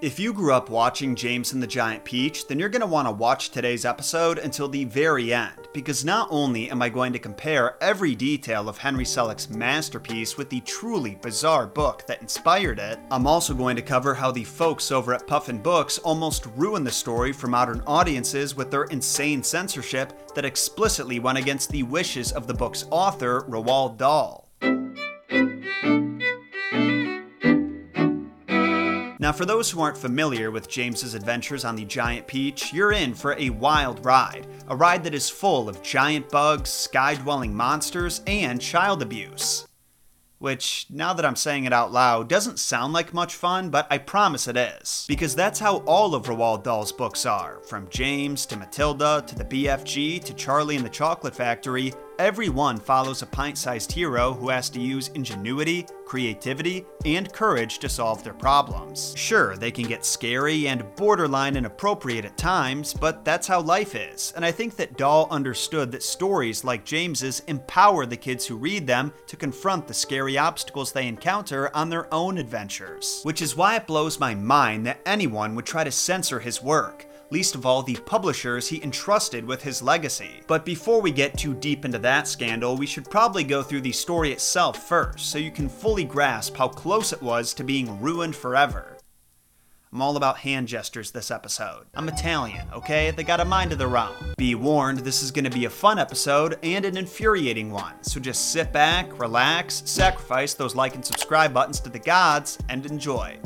If you grew up watching James and the Giant Peach, then you're going to want to watch today's episode until the very end, because not only am I going to compare every detail of Henry Selick's masterpiece with the truly bizarre book that inspired it, I'm also going to cover how the folks over at Puffin Books almost ruined the story for modern audiences with their insane censorship that explicitly went against the wishes of the book's author, Roald Dahl. Now, for those who aren't familiar with James's adventures on the Giant Peach, you're in for a wild ride. A ride that is full of giant bugs, sky dwelling monsters, and child abuse. Which, now that I'm saying it out loud, doesn't sound like much fun, but I promise it is. Because that's how all of Roald Dahl's books are. From James to Matilda to the BFG to Charlie and the Chocolate Factory, every one follows a pint sized hero who has to use ingenuity, creativity, and courage to solve their problems. Sure, they can get scary and borderline inappropriate at times, but that's how life is, and I think that Dahl understood that stories like James's empower the kids who read them to confront the scary obstacles they encounter on their own adventures. Which is why it blows my mind that anyone would try to censor his work least of all the publishers he entrusted with his legacy. But before we get too deep into that scandal, we should probably go through the story itself first, so you can fully grasp how close it was to being ruined forever. I'm all about hand gestures this episode. I'm Italian, okay? They got a mind of their own. Be warned, this is gonna be a fun episode and an infuriating one, so just sit back, relax, sacrifice those like and subscribe buttons to the gods, and enjoy.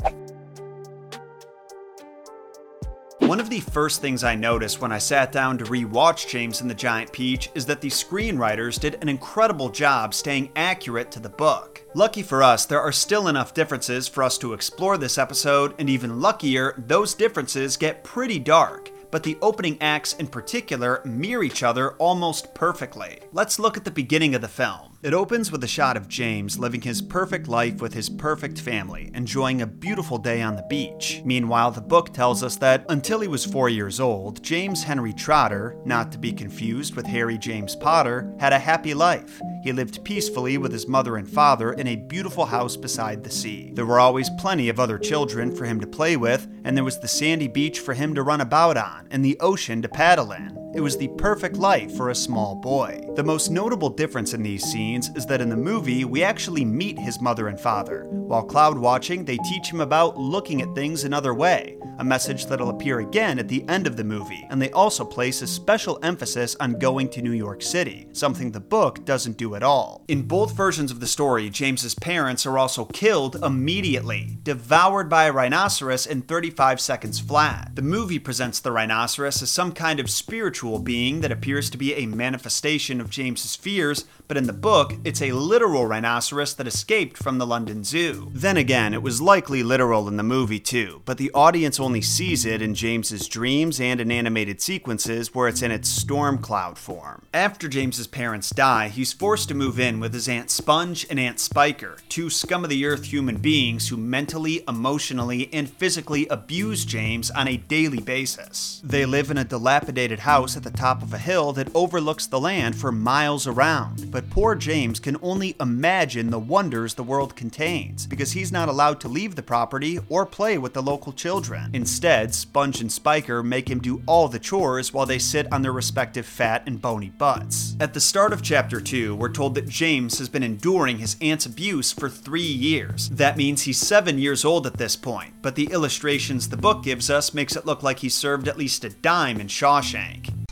One of the first things I noticed when I sat down to re-watch James and the Giant Peach is that the screenwriters did an incredible job staying accurate to the book. Lucky for us, there are still enough differences for us to explore this episode, and even luckier, those differences get pretty dark but the opening acts in particular mirror each other almost perfectly. Let's look at the beginning of the film. It opens with a shot of James living his perfect life with his perfect family, enjoying a beautiful day on the beach. Meanwhile, the book tells us that until he was four years old, James Henry Trotter, not to be confused with Harry James Potter, had a happy life. He lived peacefully with his mother and father in a beautiful house beside the sea. There were always plenty of other children for him to play with, and there was the sandy beach for him to run about on, and the ocean to paddle in. It was the perfect life for a small boy. The most notable difference in these scenes is that in the movie, we actually meet his mother and father. While cloud watching, they teach him about looking at things another way, a message that'll appear again at the end of the movie, and they also place a special emphasis on going to New York City, something the book doesn't do at all. In both versions of the story, James's parents are also killed immediately, devoured by a rhinoceros in 35 seconds flat. The movie presents the rhinoceros as some kind of spiritual being that appears to be a manifestation of James's fears, but in the book, it's a literal rhinoceros that escaped from the London Zoo. Then again, it was likely literal in the movie too, but the audience only sees it in James's dreams and in animated sequences where it's in its storm cloud form. After James's parents die, he's forced to move in with his Aunt Sponge and Aunt Spiker, two scum of the earth human beings who mentally, emotionally, and physically abuse James on a daily basis. They live in a dilapidated house at the top of a hill that overlooks the land for miles around. But poor James can only imagine the wonders the world contains because he's not allowed to leave the property or play with the local children. Instead, Sponge and Spiker make him do all the chores while they sit on their respective fat and bony butts. At the start of chapter 2, we're told that James has been enduring his aunt's abuse for three years. That means he's seven years old at this point, but the illustrations the book gives us makes it look like he served at least a dime in Shawshank.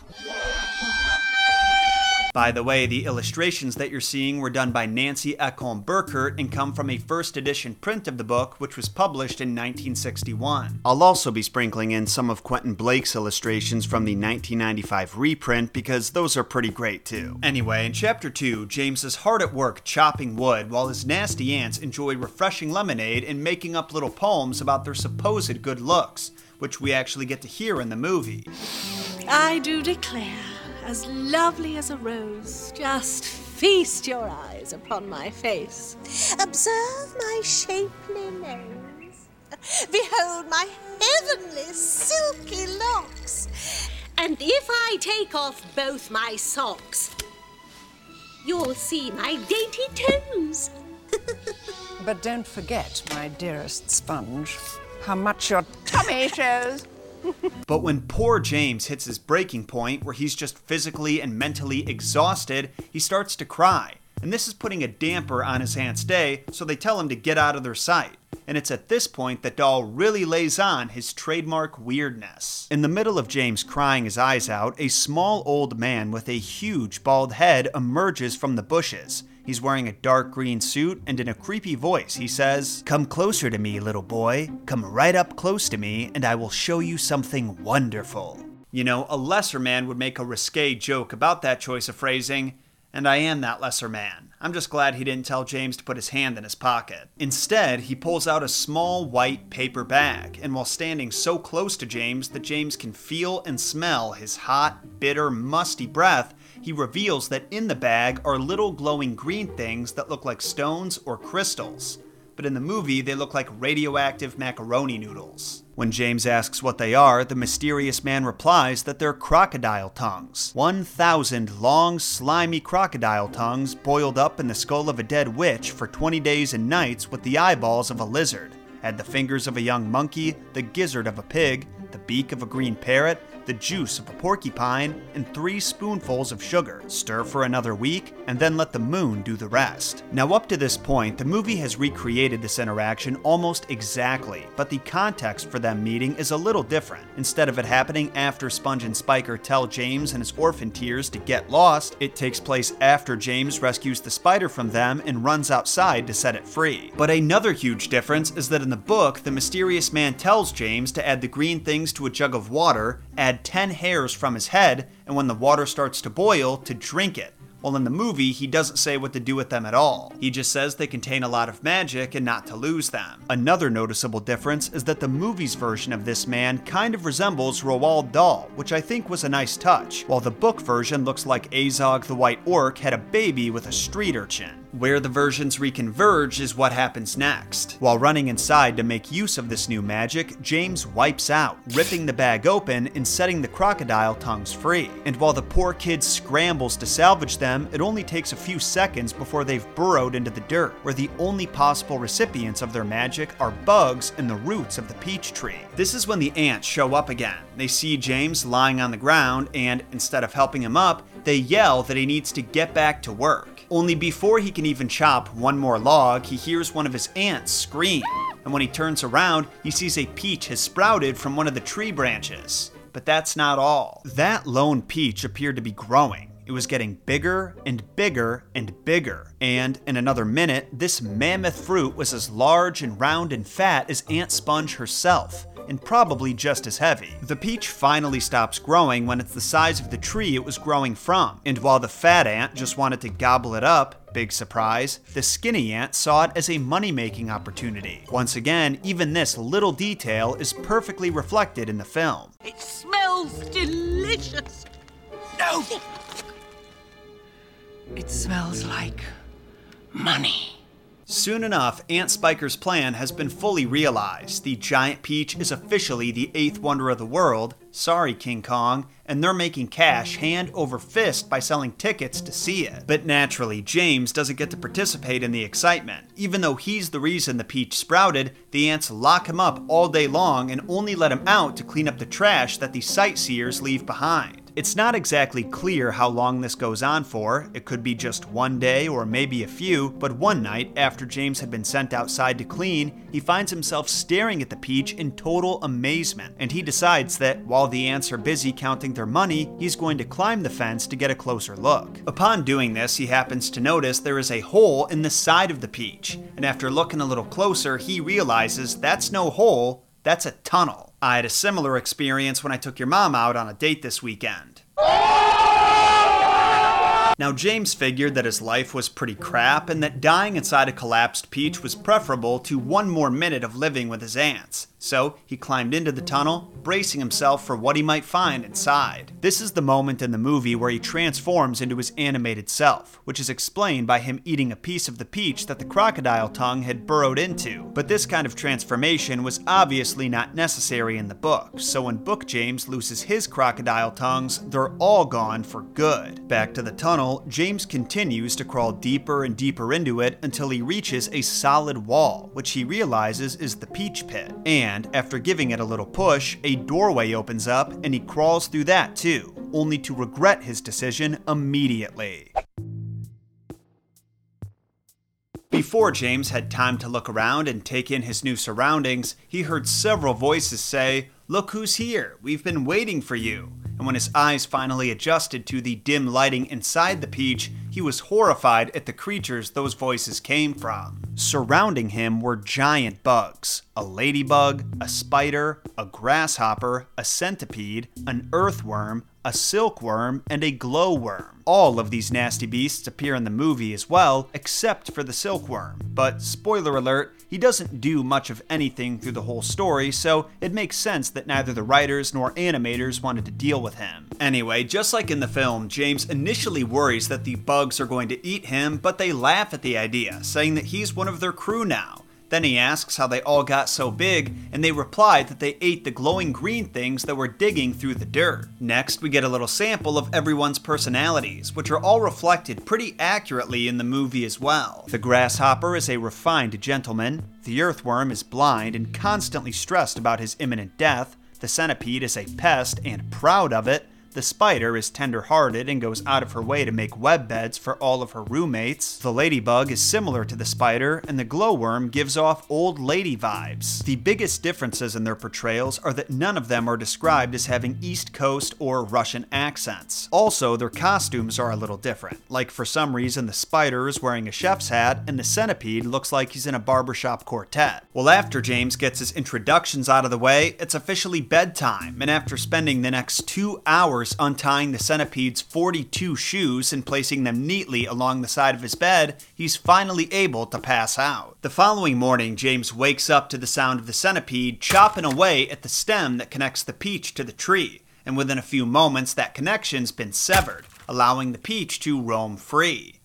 By the way, the illustrations that you're seeing were done by Nancy Ekholm Burkert and come from a first edition print of the book, which was published in 1961. I'll also be sprinkling in some of Quentin Blake's illustrations from the 1995 reprint because those are pretty great too. Anyway, in chapter 2, James is hard at work chopping wood while his nasty aunts enjoy refreshing lemonade and making up little poems about their supposed good looks, which we actually get to hear in the movie. I do declare as lovely as a rose. Just feast your eyes upon my face. Observe my shapely nose. Behold my heavenly silky locks. And if I take off both my socks, you'll see my dainty toes. but don't forget, my dearest sponge, how much your Tomatoes. But when poor James hits his breaking point, where he's just physically and mentally exhausted, he starts to cry. And this is putting a damper on his aunt's day, so they tell him to get out of their sight. And it's at this point that Dahl really lays on his trademark weirdness. In the middle of James crying his eyes out, a small old man with a huge bald head emerges from the bushes. He's wearing a dark green suit, and in a creepy voice, he says, Come closer to me, little boy. Come right up close to me, and I will show you something wonderful. You know, a lesser man would make a risque joke about that choice of phrasing, and I am that lesser man. I'm just glad he didn't tell James to put his hand in his pocket. Instead, he pulls out a small white paper bag, and while standing so close to James that James can feel and smell his hot, bitter, musty breath, he reveals that in the bag are little glowing green things that look like stones or crystals. But in the movie, they look like radioactive macaroni noodles. When James asks what they are, the mysterious man replies that they're crocodile tongues. 1,000 long, slimy crocodile tongues boiled up in the skull of a dead witch for 20 days and nights with the eyeballs of a lizard. Add the fingers of a young monkey, the gizzard of a pig, the beak of a green parrot, the juice of a porcupine, and three spoonfuls of sugar. Stir for another week, and then let the moon do the rest. Now, up to this point, the movie has recreated this interaction almost exactly, but the context for them meeting is a little different. Instead of it happening after Sponge and Spiker tell James and his orphan tears to get lost, it takes place after James rescues the spider from them and runs outside to set it free. But another huge difference is that in the book, the mysterious man tells James to add the green things to a jug of water, add 10 hairs from his head, and when the water starts to boil, to drink it. While in the movie, he doesn't say what to do with them at all. He just says they contain a lot of magic and not to lose them. Another noticeable difference is that the movie's version of this man kind of resembles Roald Dahl, which I think was a nice touch, while the book version looks like Azog the White Orc had a baby with a street urchin. Where the versions reconverge is what happens next. While running inside to make use of this new magic, James wipes out, ripping the bag open and setting the crocodile tongues free. And while the poor kid scrambles to salvage them, it only takes a few seconds before they've burrowed into the dirt, where the only possible recipients of their magic are bugs and the roots of the peach tree. This is when the aunts show up again. They see James lying on the ground, and instead of helping him up, they yell that he needs to get back to work. Only before he can even chop one more log, he hears one of his aunts scream. And when he turns around, he sees a peach has sprouted from one of the tree branches. But that's not all. That lone peach appeared to be growing. It was getting bigger and bigger and bigger. And in another minute, this mammoth fruit was as large and round and fat as Aunt Sponge herself and probably just as heavy. The peach finally stops growing when it's the size of the tree it was growing from, and while the fat aunt just wanted to gobble it up, big surprise, the skinny aunt saw it as a money making opportunity. Once again, even this little detail is perfectly reflected in the film. It smells delicious. No! It smells like money. Soon enough, Aunt Spiker's plan has been fully realized. The giant peach is officially the eighth wonder of the world. Sorry, King Kong. And they're making cash hand over fist by selling tickets to see it. But naturally, James doesn't get to participate in the excitement. Even though he's the reason the peach sprouted, the aunts lock him up all day long and only let him out to clean up the trash that the sightseers leave behind. It's not exactly clear how long this goes on for. It could be just one day or maybe a few, but one night, after James had been sent outside to clean, he finds himself staring at the peach in total amazement, and he decides that while the aunts are busy counting their money, he's going to climb the fence to get a closer look. Upon doing this, he happens to notice there is a hole in the side of the peach, and after looking a little closer, he realizes that's no hole, that's a tunnel. I had a similar experience when I took your mom out on a date this weekend. Now, James figured that his life was pretty crap and that dying inside a collapsed peach was preferable to one more minute of living with his aunts. So he climbed into the tunnel, bracing himself for what he might find inside. This is the moment in the movie where he transforms into his animated self, which is explained by him eating a piece of the peach that the crocodile tongue had burrowed into. But this kind of transformation was obviously not necessary in the book, so when Book James loses his crocodile tongues, they're all gone for good. Back to the tunnel, James continues to crawl deeper and deeper into it until he reaches a solid wall, which he realizes is the peach pit. And and after giving it a little push, a doorway opens up and he crawls through that too, only to regret his decision immediately. Before James had time to look around and take in his new surroundings, he heard several voices say, Look who's here, we've been waiting for you. And when his eyes finally adjusted to the dim lighting inside the peach, he was horrified at the creatures those voices came from. Surrounding him were giant bugs a ladybug, a spider, a grasshopper, a centipede, an earthworm, a silkworm, and a glowworm. All of these nasty beasts appear in the movie as well, except for the silkworm. But spoiler alert, he doesn't do much of anything through the whole story, so it makes sense that neither the writers nor animators wanted to deal with him. Anyway, just like in the film, James initially worries that the bugs are going to eat him, but they laugh at the idea, saying that he's one of their crew now. Then he asks how they all got so big, and they reply that they ate the glowing green things that were digging through the dirt. Next, we get a little sample of everyone's personalities, which are all reflected pretty accurately in the movie as well. The grasshopper is a refined gentleman, the earthworm is blind and constantly stressed about his imminent death, the centipede is a pest and proud of it, the spider is tender hearted and goes out of her way to make web beds for all of her roommates. The ladybug is similar to the spider, and the glowworm gives off old lady vibes. The biggest differences in their portrayals are that none of them are described as having East Coast or Russian accents. Also, their costumes are a little different. Like, for some reason, the spider is wearing a chef's hat, and the centipede looks like he's in a barbershop quartet. Well, after James gets his introductions out of the way, it's officially bedtime, and after spending the next two hours hours untying the centipede's 42 shoes and placing them neatly along the side of his bed, he's finally able to pass out. The following morning, James wakes up to the sound of the centipede chopping away at the stem that connects the peach to the tree, and within a few moments, that connection's been severed, allowing the peach to roam free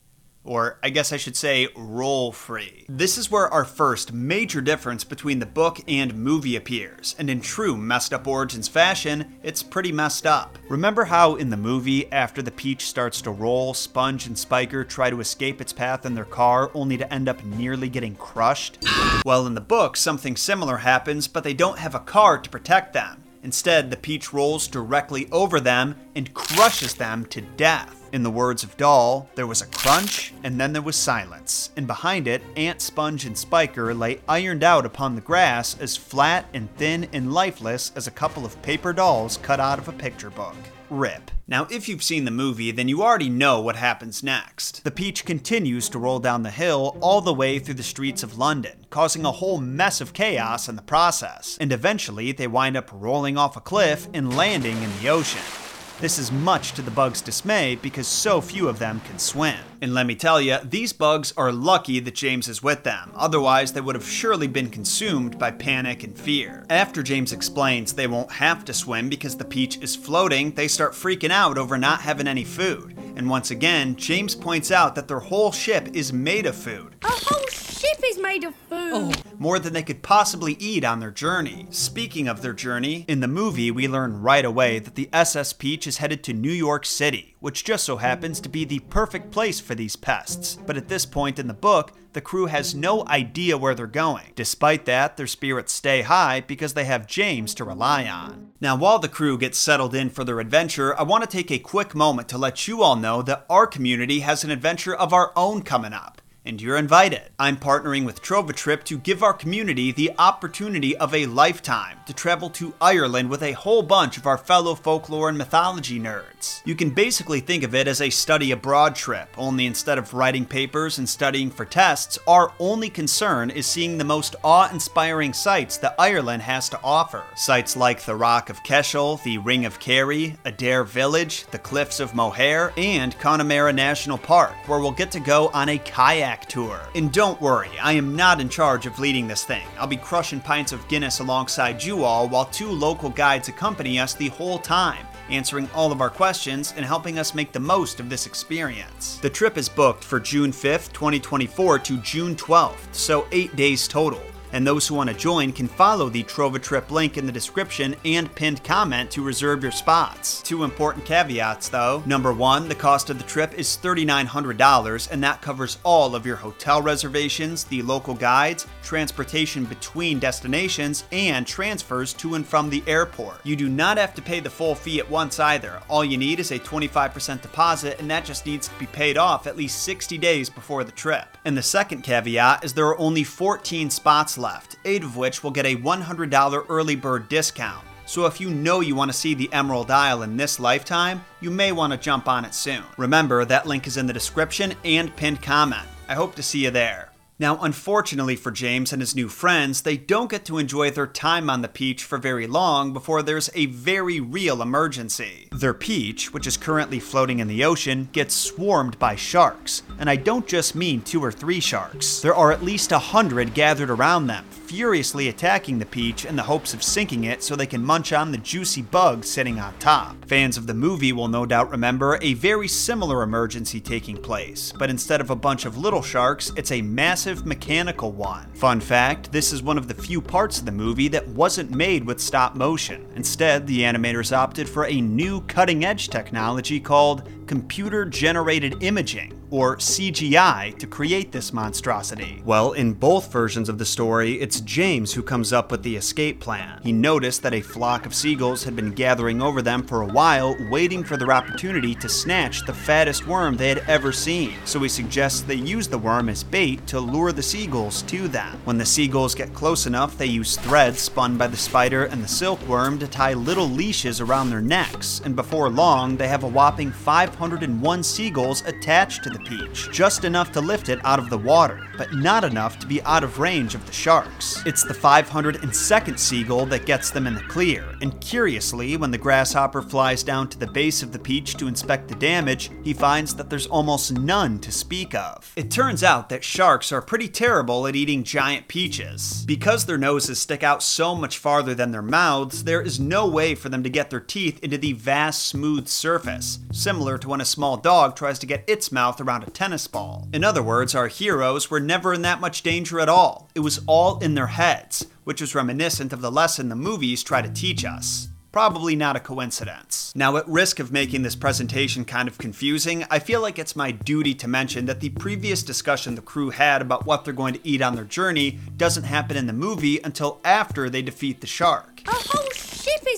or I guess I should say roll free. This is where our first major difference between the book and movie appears, and in true messed up origins fashion, it's pretty messed up. Remember how in the movie, after the peach starts to roll, Sponge and Spiker try to escape its path in their car only to end up nearly getting crushed? Well, in the book, something similar happens, but they don't have a car to protect them. Instead, the peach rolls directly over them and crushes them to death. In the words of Dahl, there was a crunch, and then there was silence, and behind it, Aunt, Sponge, and Spiker lay ironed out upon the grass as flat and thin and lifeless as a couple of paper dolls cut out of a picture book. Rip. Now, if you've seen the movie, then you already know what happens next. The Peach continues to roll down the hill all the way through the streets of London, causing a whole mess of chaos in the process, and eventually they wind up rolling off a cliff and landing in the ocean. This is much to the bugs' dismay because so few of them can swim. And let me tell you, these bugs are lucky that James is with them, otherwise, they would have surely been consumed by panic and fear. After James explains they won't have to swim because the peach is floating, they start freaking out over not having any food. And once again, James points out that their whole ship is made of food. A whole ship is made of food. Oh. More than they could possibly eat on their journey. Speaking of their journey, in the movie, we learn right away that the SS Peach is headed to New York City, which just so happens to be the perfect place for these pests. But at this point in the book, the crew has no idea where they're going. Despite that, their spirits stay high because they have James to rely on. Now, while the crew gets settled in for their adventure, I want to take a quick moment to let you all know that our community has an adventure of our own coming up and you're invited. I'm partnering with TrovaTrip to give our community the opportunity of a lifetime to travel to Ireland with a whole bunch of our fellow folklore and mythology nerds. You can basically think of it as a study abroad trip, only instead of writing papers and studying for tests, our only concern is seeing the most awe inspiring sights that Ireland has to offer. Sites like the Rock of Cashel, the Ring of Kerry, Adare Village, the Cliffs of Moher, and Connemara National Park, where we'll get to go on a kayak tour. And don't worry, I am not in charge of leading this thing. I'll be crushing pints of Guinness alongside you all while two local guides accompany us the whole time answering all of our questions and helping us make the most of this experience. The trip is booked for June 5th, 2024 to June 12th, so eight days total And those who want to join can follow the Trova Trip link in the description and pinned comment to reserve your spots. Two important caveats though. Number one, the cost of the trip is $3,900, and that covers all of your hotel reservations, the local guides, transportation between destinations, and transfers to and from the airport. You do not have to pay the full fee at once either. All you need is a 25% deposit, and that just needs to be paid off at least 60 days before the trip. And the second caveat is there are only 14 spots left, 8 of which will get a $100 early bird discount. So if you know you want to see the Emerald Isle in this lifetime, you may want to jump on it soon. Remember, that link is in the description and pinned comment. I hope to see you there. Now, unfortunately for James and his new friends, they don't get to enjoy their time on the Peach for very long before there's a very real emergency. Their Peach, which is currently floating in the ocean, gets swarmed by sharks. And I don't just mean two or three sharks. There are at least a hundred gathered around them, furiously attacking the Peach in the hopes of sinking it so they can munch on the juicy bug sitting on top. Fans of the movie will no doubt remember a very similar emergency taking place, but instead of a bunch of little sharks, it's a massive mechanical one. Fun fact this is one of the few parts of the movie that wasn't made with stop motion. Instead, the animators opted for a new cutting edge technology called computer generated imaging, or CGI, to create this monstrosity. Well, in both versions of the story, it's James who comes up with the escape plan. He noticed that a flock of seagulls had been gathering over them for a while, waiting for their opportunity to snatch the fattest worm they had ever seen. So he suggests they use the worm as bait to lure the seagulls to them. When the seagulls get close enough, they use threads spun by the spider and the silkworm to tie little leashes around their necks, and before long, they have a whopping 501 seagulls attached to the peach, just enough to lift it out of the water, but not enough to be out of range of the sharks. It's the 502nd seagull that gets them in the clear, and curiously, when the grasshopper flies down to the base of the peach to inspect the damage, he finds that there's almost none to speak of. It turns out that sharks are pretty terrible at eating giant peaches. Because their noses stick out so much farther than their mouths, there is no way for them to get their teeth into the vast smooth surface, similar to when a small dog tries to get its mouth around a tennis ball. In other words, our heroes were never in that much danger at all. It was all in their heads, which is reminiscent of the lesson the movies try to teach us. Probably not a coincidence. Now, at risk of making this presentation kind of confusing, I feel like it's my duty to mention that the previous discussion the crew had about what they're going to eat on their journey doesn't happen in the movie until after they defeat the shark. Ship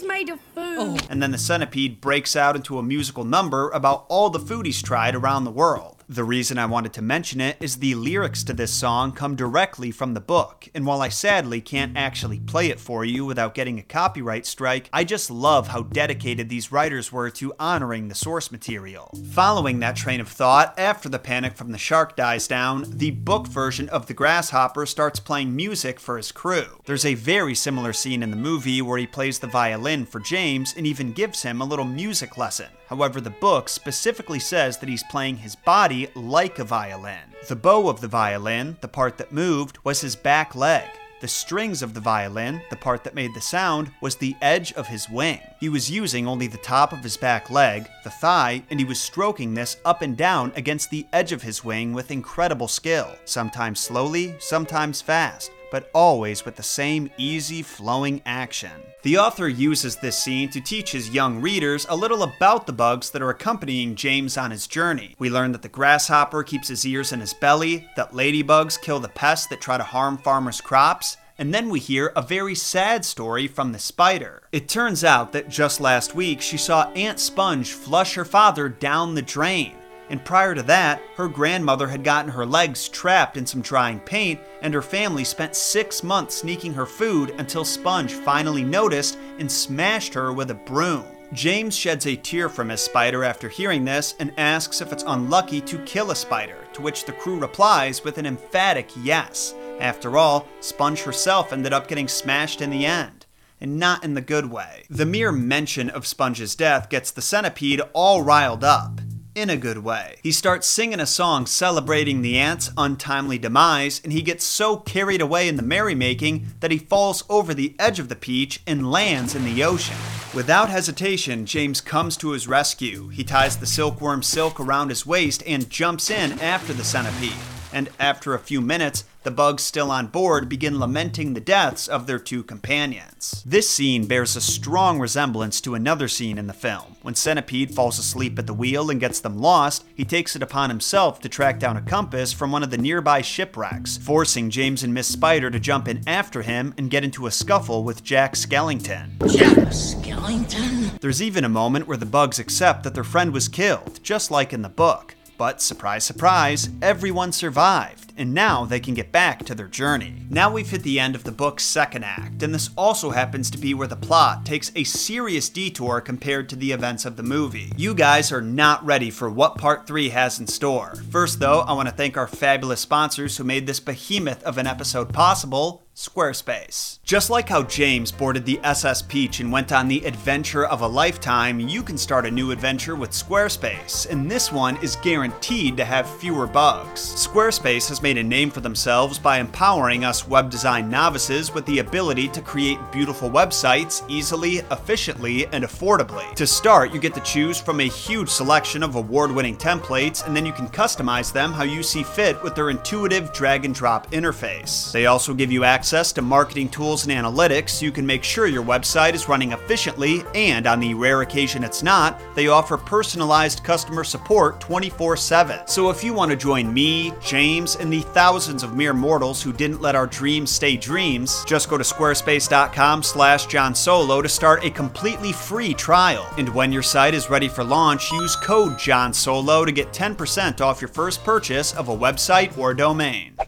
made of food. And then the centipede breaks out into a musical number about all the food he's tried around the world. The reason I wanted to mention it is the lyrics to this song come directly from the book, and while I sadly can't actually play it for you without getting a copyright strike, I just love how dedicated these writers were to honoring the source material. Following that train of thought, after the panic from the shark dies down, the book version of the grasshopper starts playing music for his crew. There's a very similar scene in the movie where he plays the violin for James and even gives him a little music lesson. However, the book specifically says that he's playing his body like a violin. The bow of the violin, the part that moved, was his back leg. The strings of the violin, the part that made the sound, was the edge of his wing. He was using only the top of his back leg, the thigh, and he was stroking this up and down against the edge of his wing with incredible skill, sometimes slowly, sometimes fast but always with the same easy flowing action. The author uses this scene to teach his young readers a little about the bugs that are accompanying James on his journey. We learn that the grasshopper keeps his ears in his belly, that ladybugs kill the pests that try to harm farmers' crops, and then we hear a very sad story from the spider. It turns out that just last week she saw Aunt Sponge flush her father down the drain. And prior to that, her grandmother had gotten her legs trapped in some drying paint, and her family spent six months sneaking her food until Sponge finally noticed and smashed her with a broom. James sheds a tear from his spider after hearing this and asks if it's unlucky to kill a spider, to which the crew replies with an emphatic yes. After all, Sponge herself ended up getting smashed in the end and not in the good way. The mere mention of Sponge's death gets the centipede all riled up. In a good way. He starts singing a song celebrating the aunt's untimely demise, and he gets so carried away in the merrymaking that he falls over the edge of the peach and lands in the ocean. Without hesitation, James comes to his rescue. He ties the silkworm silk around his waist and jumps in after the centipede. And after a few minutes, The bugs still on board begin lamenting the deaths of their two companions. This scene bears a strong resemblance to another scene in the film. When Centipede falls asleep at the wheel and gets them lost, he takes it upon himself to track down a compass from one of the nearby shipwrecks, forcing James and Miss Spider to jump in after him and get into a scuffle with Jack Skellington. Jack Skellington? There's even a moment where the bugs accept that their friend was killed, just like in the book. But surprise, surprise, everyone survived, and now they can get back to their journey. Now we've hit the end of the book's second act, and this also happens to be where the plot takes a serious detour compared to the events of the movie. You guys are not ready for what part 3 has in store. First, though, I want to thank our fabulous sponsors who made this behemoth of an episode possible. Squarespace. Just like how James boarded the SS Peach and went on the adventure of a lifetime, you can start a new adventure with Squarespace, and this one is guaranteed to have fewer bugs. Squarespace has made a name for themselves by empowering us web design novices with the ability to create beautiful websites easily, efficiently, and affordably. To start, you get to choose from a huge selection of award winning templates, and then you can customize them how you see fit with their intuitive drag and drop interface. They also give you access access to marketing tools and analytics you can make sure your website is running efficiently, and on the rare occasion it's not, they offer personalized customer support 24 7. So if you want to join me, James, and the thousands of mere mortals who didn't let our dreams stay dreams, just go to squarespace.com slash Jon Solo to start a completely free trial. And when your site is ready for launch, use code Jon Solo to get 10% off your first purchase of a website or domain.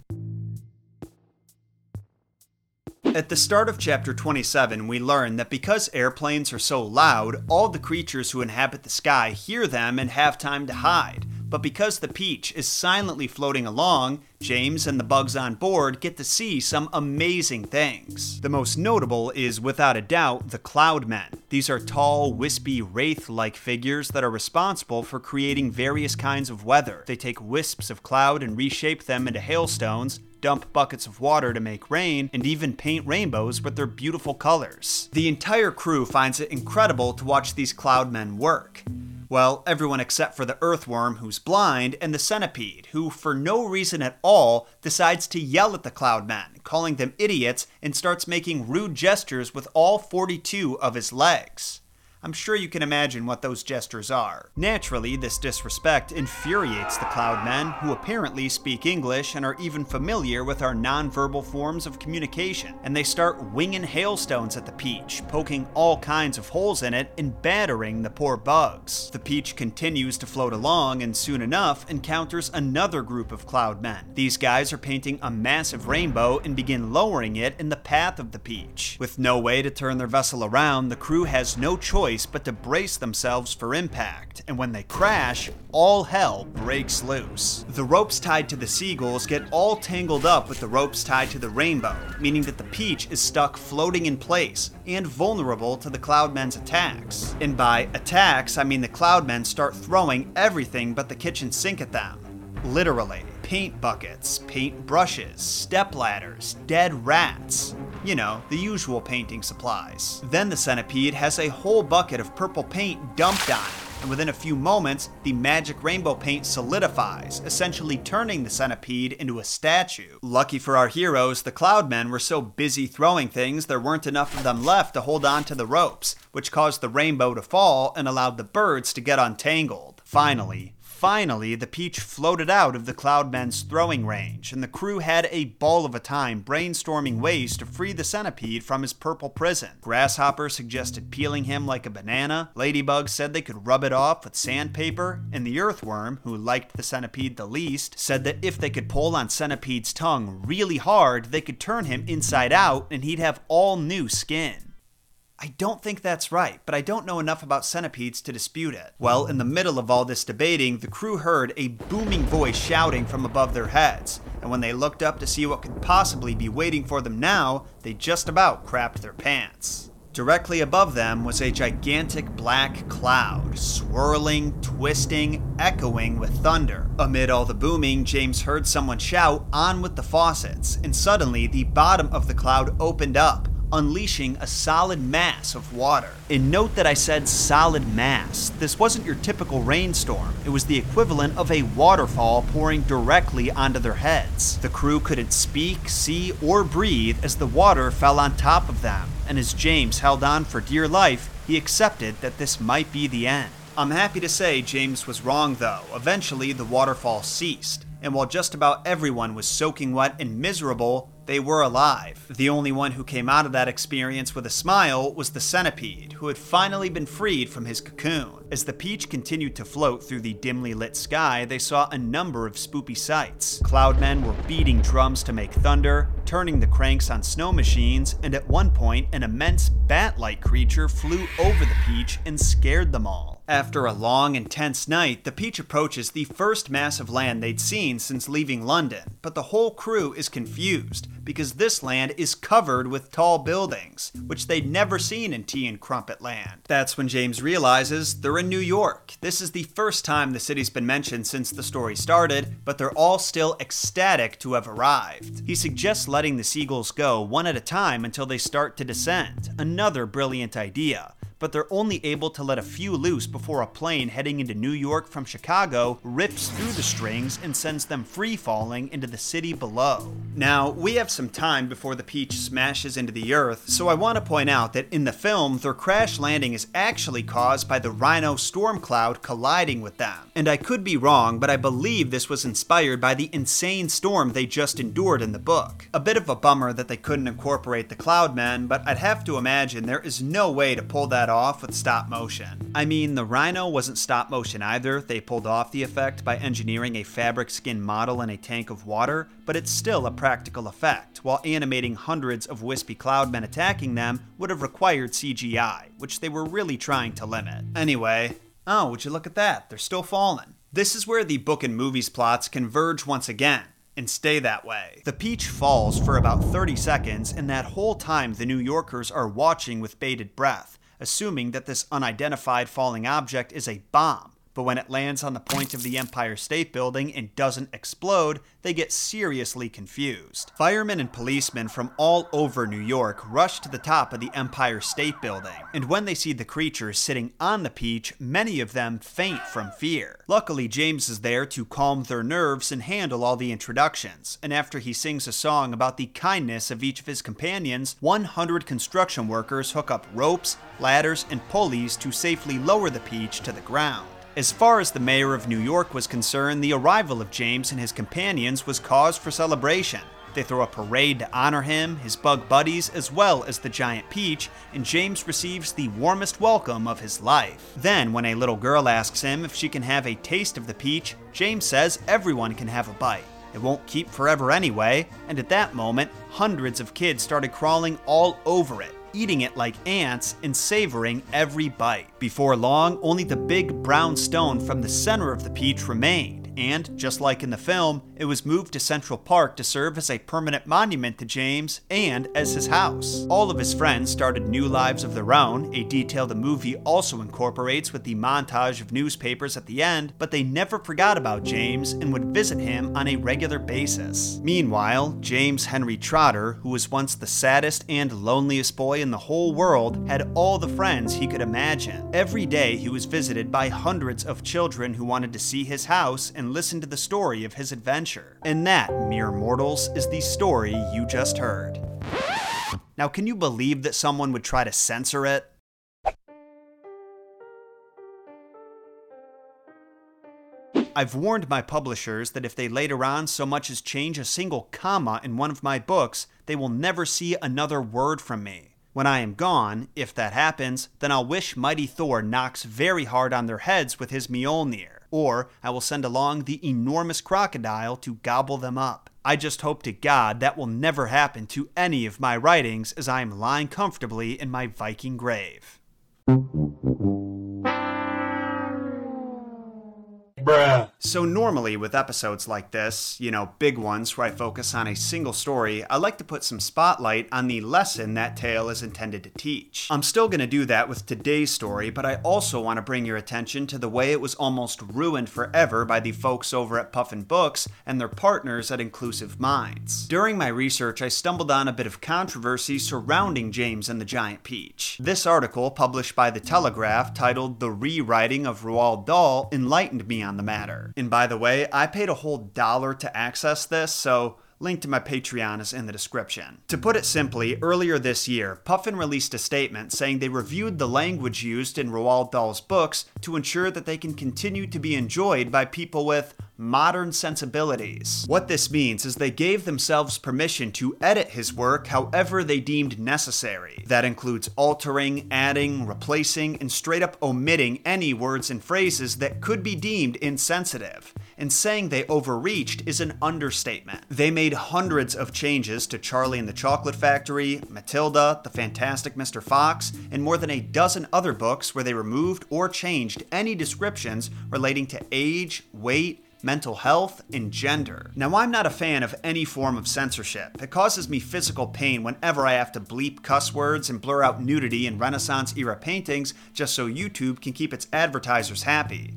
At the start of chapter 27, we learn that because airplanes are so loud, all the creatures who inhabit the sky hear them and have time to hide. But because the Peach is silently floating along, James and the bugs on board get to see some amazing things. The most notable is, without a doubt, the Cloud Cloudmen. These are tall, wispy, wraith like figures that are responsible for creating various kinds of weather. They take wisps of cloud and reshape them into hailstones, dump buckets of water to make rain, and even paint rainbows with their beautiful colors. The entire crew finds it incredible to watch these cloudmen work. Well, everyone except for the earthworm, who's blind, and the centipede, who, for no reason at all, decides to yell at the cloudmen, calling them idiots, and starts making rude gestures with all 42 of his legs. I'm sure you can imagine what those gestures are. Naturally, this disrespect infuriates the Cloud Men, who apparently speak English and are even familiar with our nonverbal forms of communication, and they start winging hailstones at the Peach, poking all kinds of holes in it and battering the poor bugs. The Peach continues to float along and soon enough encounters another group of Cloud Men. These guys are painting a massive rainbow and begin lowering it in the path of the Peach. With no way to turn their vessel around, the crew has no choice choice but to brace themselves for impact, and when they crash, all hell breaks loose. The ropes tied to the seagulls get all tangled up with the ropes tied to the rainbow, meaning that the peach is stuck floating in place and vulnerable to the Cloudmen's attacks. And by attacks, I mean the Cloudmen start throwing everything but the kitchen sink at them. Literally. Paint buckets, paint brushes, step ladders, dead rats. You know, the usual painting supplies. Then the centipede has a whole bucket of purple paint dumped on it and within a few moments, the magic rainbow paint solidifies, essentially turning the centipede into a statue. Lucky for our heroes, the Cloudmen were so busy throwing things there weren't enough of them left to hold on to the ropes, which caused the rainbow to fall and allowed the birds to get untangled. Finally, Finally, the Peach floated out of the Cloudmen's throwing range, and the crew had a ball of a time brainstorming ways to free the centipede from his purple prison. Grasshopper suggested peeling him like a banana, Ladybug said they could rub it off with sandpaper, and the Earthworm, who liked the centipede the least, said that if they could pull on Centipede's tongue really hard, they could turn him inside out and he'd have all new skin. I don't think that's right, but I don't know enough about centipedes to dispute it. Well, in the middle of all this debating, the crew heard a booming voice shouting from above their heads, and when they looked up to see what could possibly be waiting for them now, they just about crapped their pants. Directly above them was a gigantic black cloud, swirling, twisting, echoing with thunder. Amid all the booming, James heard someone shout, On with the faucets, and suddenly the bottom of the cloud opened up unleashing a solid mass of water. And note that I said solid mass. This wasn't your typical rainstorm, it was the equivalent of a waterfall pouring directly onto their heads. The crew couldn't speak, see, or breathe as the water fell on top of them, and as James held on for dear life, he accepted that this might be the end. I'm happy to say James was wrong though. Eventually, the waterfall ceased and while just about everyone was soaking wet and miserable, they were alive. The only one who came out of that experience with a smile was the centipede, who had finally been freed from his cocoon. As the peach continued to float through the dimly lit sky, they saw a number of spoopy sights. Cloudmen were beating drums to make thunder, turning the cranks on snow machines, and at one point, an immense bat like creature flew over the peach and scared them all. After a long, intense night, the Peach approaches the first mass of land they'd seen since leaving London, but the whole crew is confused because this land is covered with tall buildings, which they'd never seen in Tea and Crumpet Land. That's when James realizes they're in New York. This is the first time the city's been mentioned since the story started, but they're all still ecstatic to have arrived. He suggests letting the seagulls go one at a time until they start to descend. Another brilliant idea but they're only able to let a few loose before a plane heading into New York from Chicago rips through the strings and sends them free falling into the city below. Now, we have some time before the Peach smashes into the earth, so I want to point out that in the film, their crash landing is actually caused by the Rhino storm cloud colliding with them. And I could be wrong, but I believe this was inspired by the insane storm they just endured in the book. A bit of a bummer that they couldn't incorporate the Cloudmen, but I'd have to imagine there is no way to pull that off with stop motion. I mean, the Rhino wasn't stop motion either. They pulled off the effect by engineering a fabric skin model in a tank of water, but it's still a practical effect, while animating hundreds of wispy cloudmen attacking them would have required CGI, which they were really trying to limit. Anyway, oh, would you look at that? They're still falling. This is where the book and movies plots converge once again and stay that way. The Peach falls for about 30 seconds, and that whole time the New Yorkers are watching with bated breath assuming that this unidentified falling object is a bomb. But when it lands on the point of the Empire State Building and doesn't explode, they get seriously confused. Firemen and policemen from all over New York rush to the top of the Empire State Building, and when they see the creature sitting on the peach, many of them faint from fear. Luckily, James is there to calm their nerves and handle all the introductions, and after he sings a song about the kindness of each of his companions, 100 construction workers hook up ropes, ladders, and pulleys to safely lower the peach to the ground. As far as the mayor of New York was concerned, the arrival of James and his companions was cause for celebration. They throw a parade to honor him, his bug buddies, as well as the giant peach, and James receives the warmest welcome of his life. Then, when a little girl asks him if she can have a taste of the peach, James says everyone can have a bite. It won't keep forever anyway, and at that moment, hundreds of kids started crawling all over it eating it like ants and savoring every bite. Before long, only the big brown stone from the center of the peach remained and, just like in the film, it was moved to Central Park to serve as a permanent monument to James and as his house. All of his friends started new lives of their own, a detail the movie also incorporates with the montage of newspapers at the end, but they never forgot about James and would visit him on a regular basis. Meanwhile, James Henry Trotter, who was once the saddest and loneliest boy in the whole world, had all the friends he could imagine. Every day he was visited by hundreds of children who wanted to see his house and listen to the story of his adventure. And that, mere mortals, is the story you just heard. Now, can you believe that someone would try to censor it? I've warned my publishers that if they later on so much as change a single comma in one of my books, they will never see another word from me. When I am gone, if that happens, then I'll wish mighty Thor knocks very hard on their heads with his Mjolnir or I will send along the enormous crocodile to gobble them up. I just hope to God that will never happen to any of my writings as I am lying comfortably in my Viking grave. Bruh. So, normally with episodes like this, you know, big ones where I focus on a single story, I like to put some spotlight on the lesson that tale is intended to teach. I'm still going to do that with today's story, but I also want to bring your attention to the way it was almost ruined forever by the folks over at Puffin Books and their partners at Inclusive Minds. During my research, I stumbled on a bit of controversy surrounding James and the Giant Peach. This article, published by The Telegraph, titled The Rewriting of Roald Dahl, enlightened me on the matter. And by the way, I paid a whole dollar to access this, so Link to my Patreon is in the description. To put it simply, earlier this year, Puffin released a statement saying they reviewed the language used in Roald Dahl's books to ensure that they can continue to be enjoyed by people with modern sensibilities. What this means is they gave themselves permission to edit his work however they deemed necessary. That includes altering, adding, replacing, and straight up omitting any words and phrases that could be deemed insensitive and saying they overreached is an understatement. They made hundreds of changes to Charlie and the Chocolate Factory, Matilda, The Fantastic Mr. Fox, and more than a dozen other books where they removed or changed any descriptions relating to age, weight, mental health, and gender. Now, I'm not a fan of any form of censorship. It causes me physical pain whenever I have to bleep cuss words and blur out nudity in Renaissance era paintings just so YouTube can keep its advertisers happy.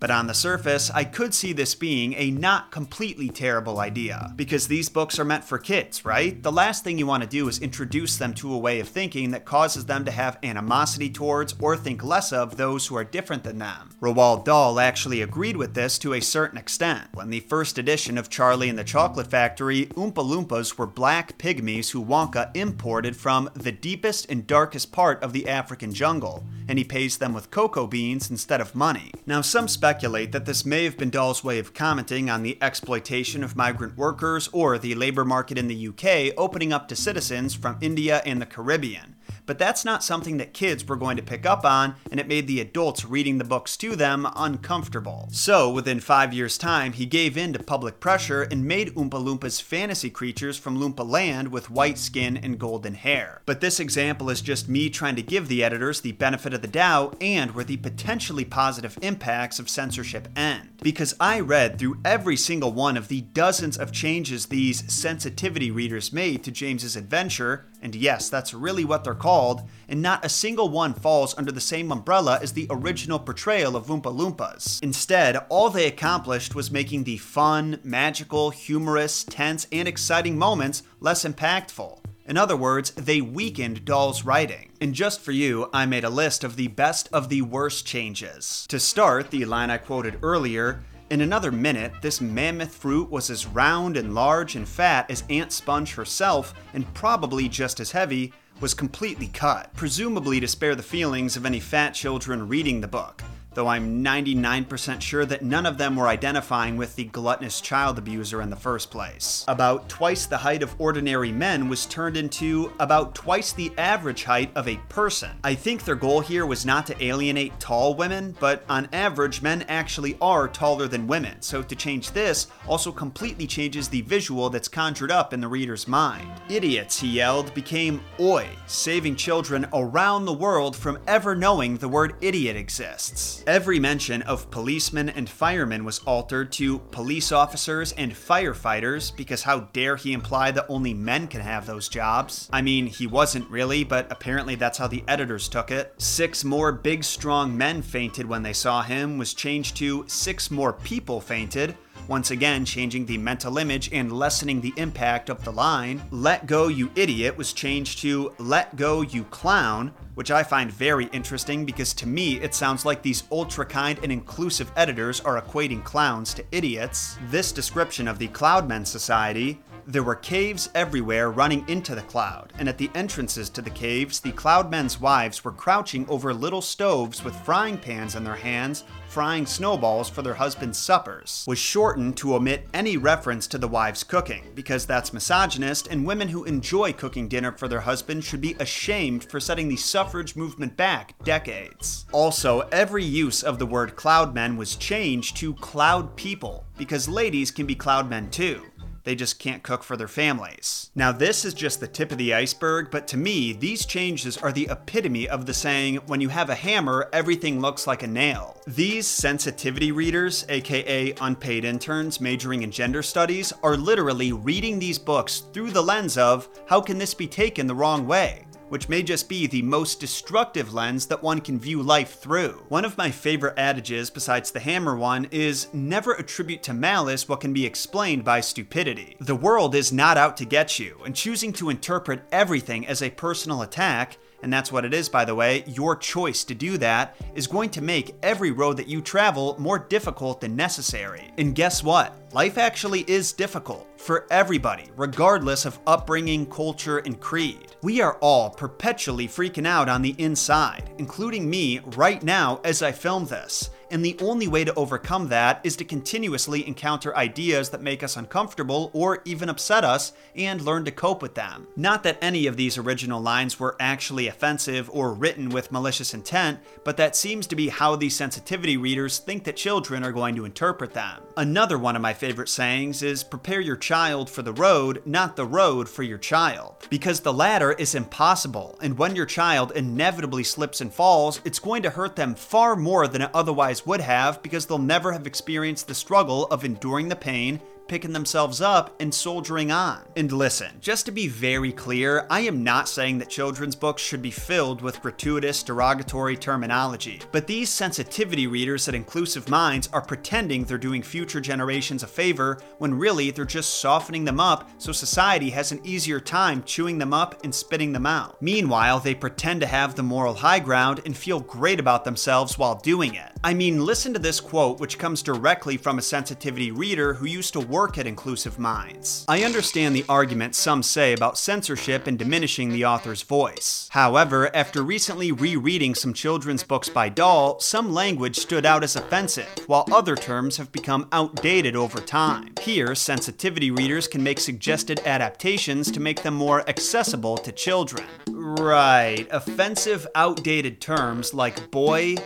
But on the surface, I could see this being a not completely terrible idea, because these books are meant for kids, right? The last thing you want to do is introduce them to a way of thinking that causes them to have animosity towards or think less of those who are different than them. Roald Dahl actually agreed with this to a certain extent. When the first edition of Charlie and the Chocolate Factory, Oompa Loompas were black pygmies who Wonka imported from the deepest and darkest part of the African jungle, and he pays them with cocoa beans instead of money. Now, some speculate that this may have been Dahl's way of commenting on the exploitation of migrant workers or the labor market in the UK opening up to citizens from India and the Caribbean. But that's not something that kids were going to pick up on, and it made the adults reading the books to them uncomfortable. So, within five years' time, he gave in to public pressure and made Oompa Loompas fantasy creatures from Loompa Land with white skin and golden hair. But this example is just me trying to give the editors the benefit of the doubt and where the potentially positive impacts of censorship end. Because I read through every single one of the dozens of changes these sensitivity readers made to James's adventure, and yes, that's really what they're called, and not a single one falls under the same umbrella as the original portrayal of Oompa Loompas. Instead, all they accomplished was making the fun, magical, humorous, tense, and exciting moments less impactful. In other words, they weakened Dahl's writing. And just for you, I made a list of the best of the worst changes. To start, the line I quoted earlier in another minute, this mammoth fruit was as round and large and fat as Aunt Sponge herself, and probably just as heavy, was completely cut, presumably to spare the feelings of any fat children reading the book though I'm 99% sure that none of them were identifying with the gluttonous child abuser in the first place. About twice the height of ordinary men was turned into about twice the average height of a person. I think their goal here was not to alienate tall women, but on average, men actually are taller than women, so to change this also completely changes the visual that's conjured up in the reader's mind. Idiots, he yelled, became oi, saving children around the world from ever knowing the word idiot exists. Every mention of policemen and firemen was altered to police officers and firefighters because how dare he imply that only men can have those jobs? I mean, he wasn't really, but apparently that's how the editors took it. Six more big, strong men fainted when they saw him was changed to six more people fainted once again changing the mental image and lessening the impact of the line. Let go, you idiot was changed to let go, you clown, which I find very interesting because to me it sounds like these ultra kind and inclusive editors are equating clowns to idiots. This description of the Cloudmen Society there were caves everywhere running into the cloud, and at the entrances to the caves, the cloudmen's wives were crouching over little stoves with frying pans in their hands, frying snowballs for their husbands' suppers, was shortened to omit any reference to the wives cooking, because that's misogynist, and women who enjoy cooking dinner for their husbands should be ashamed for setting the suffrage movement back decades. Also, every use of the word cloudmen was changed to cloud people, because ladies can be cloud men too They just can't cook for their families. Now, this is just the tip of the iceberg, but to me, these changes are the epitome of the saying, when you have a hammer, everything looks like a nail. These sensitivity readers, aka unpaid interns majoring in gender studies, are literally reading these books through the lens of how can this be taken the wrong way? Which may just be the most destructive lens that one can view life through. One of my favorite adages, besides the hammer one, is never attribute to malice what can be explained by stupidity. The world is not out to get you, and choosing to interpret everything as a personal attack and that's what it is, by the way, your choice to do that is going to make every road that you travel more difficult than necessary. And guess what? Life actually is difficult for everybody, regardless of upbringing, culture, and creed. We are all perpetually freaking out on the inside, including me right now as I film this and the only way to overcome that is to continuously encounter ideas that make us uncomfortable or even upset us and learn to cope with them. Not that any of these original lines were actually offensive or written with malicious intent, but that seems to be how these sensitivity readers think that children are going to interpret them. Another one of my favorite sayings is prepare your child for the road, not the road for your child. Because the latter is impossible, and when your child inevitably slips and falls, it's going to hurt them far more than it otherwise would have because they'll never have experienced the struggle of enduring the pain picking themselves up and soldiering on. And listen, just to be very clear, I am not saying that children's books should be filled with gratuitous, derogatory terminology, but these sensitivity readers at Inclusive Minds are pretending they're doing future generations a favor when really they're just softening them up so society has an easier time chewing them up and spitting them out. Meanwhile, they pretend to have the moral high ground and feel great about themselves while doing it. I mean, listen to this quote, which comes directly from a sensitivity reader who used to work work at Inclusive Minds. I understand the argument some say about censorship and diminishing the author's voice. However, after recently rereading some children's books by Dahl, some language stood out as offensive, while other terms have become outdated over time. Here, sensitivity readers can make suggested adaptations to make them more accessible to children. Right, offensive, outdated terms like boy,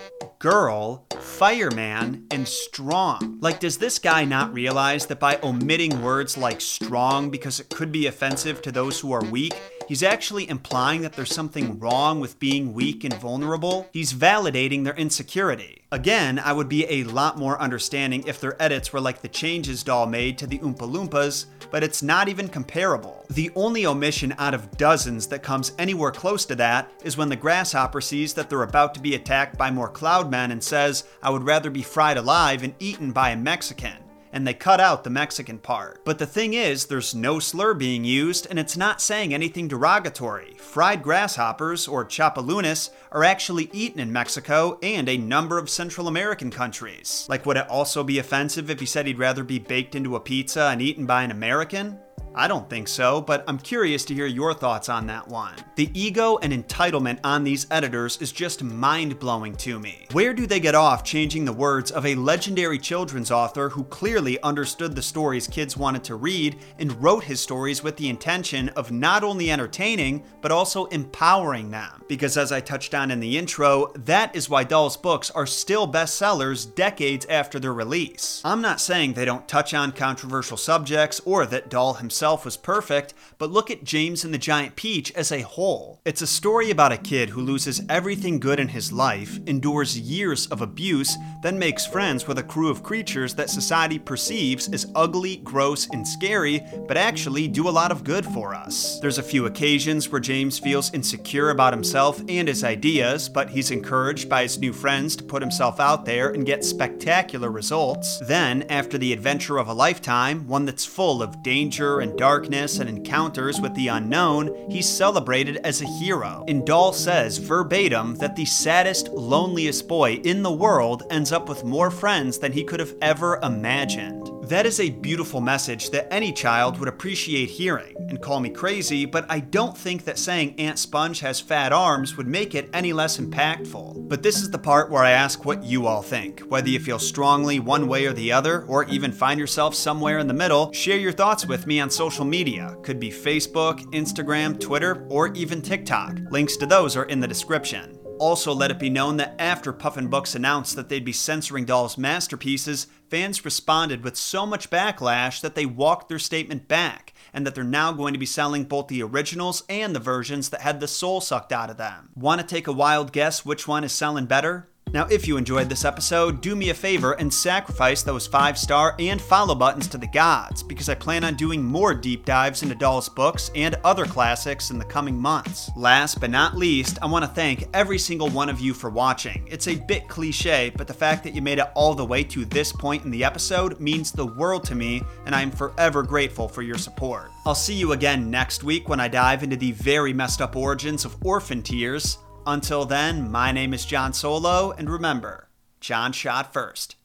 girl, fireman, and strong. Like, does this guy not realize that by omitting words like strong because it could be offensive to those who are weak, He's actually implying that there's something wrong with being weak and vulnerable. He's validating their insecurity. Again, I would be a lot more understanding if their edits were like the changes Dahl made to the Oompa Loompas, but it's not even comparable. The only omission out of dozens that comes anywhere close to that is when the grasshopper sees that they're about to be attacked by more cloud men and says, I would rather be fried alive and eaten by a Mexican and they cut out the Mexican part. But the thing is, there's no slur being used, and it's not saying anything derogatory. Fried grasshoppers, or chapulines, are actually eaten in Mexico and a number of Central American countries. Like, would it also be offensive if he said he'd rather be baked into a pizza and eaten by an American? I don't think so, but I'm curious to hear your thoughts on that one. The ego and entitlement on these editors is just mind blowing to me. Where do they get off changing the words of a legendary children's author who clearly understood the stories kids wanted to read and wrote his stories with the intention of not only entertaining, but also empowering them? Because as I touched on in the intro, that is why Dahl's books are still bestsellers decades after their release. I'm not saying they don't touch on controversial subjects or that Dahl himself itself was perfect, but look at James and the Giant Peach as a whole. It's a story about a kid who loses everything good in his life, endures years of abuse, then makes friends with a crew of creatures that society perceives as ugly, gross, and scary, but actually do a lot of good for us. There's a few occasions where James feels insecure about himself and his ideas, but he's encouraged by his new friends to put himself out there and get spectacular results. Then, after the adventure of a lifetime, one that's full of danger and darkness and encounters with the unknown, he's celebrated as a hero. And Dahl says verbatim that the saddest, loneliest boy in the world ends up with more friends than he could have ever imagined. That is a beautiful message that any child would appreciate hearing, and call me crazy, but I don't think that saying Aunt Sponge has fat arms would make it any less impactful. But this is the part where I ask what you all think. Whether you feel strongly one way or the other, or even find yourself somewhere in the middle, share your thoughts with me on social media. Could be Facebook, Instagram, Twitter, or even TikTok. Links to those are in the description. Also, let it be known that after Puffin Books announced that they'd be censoring Dahl's masterpieces, fans responded with so much backlash that they walked their statement back, and that they're now going to be selling both the originals and the versions that had the soul sucked out of them. Want to take a wild guess which one is selling better? Now, if you enjoyed this episode, do me a favor and sacrifice those five star and follow buttons to the gods, because I plan on doing more deep dives into Dahl's books and other classics in the coming months. Last but not least, I want to thank every single one of you for watching. It's a bit cliche, but the fact that you made it all the way to this point in the episode means the world to me, and I am forever grateful for your support. I'll see you again next week when I dive into the very messed up origins of orphan tears. Until then, my name is Jon Solo, and remember, Jon shot first.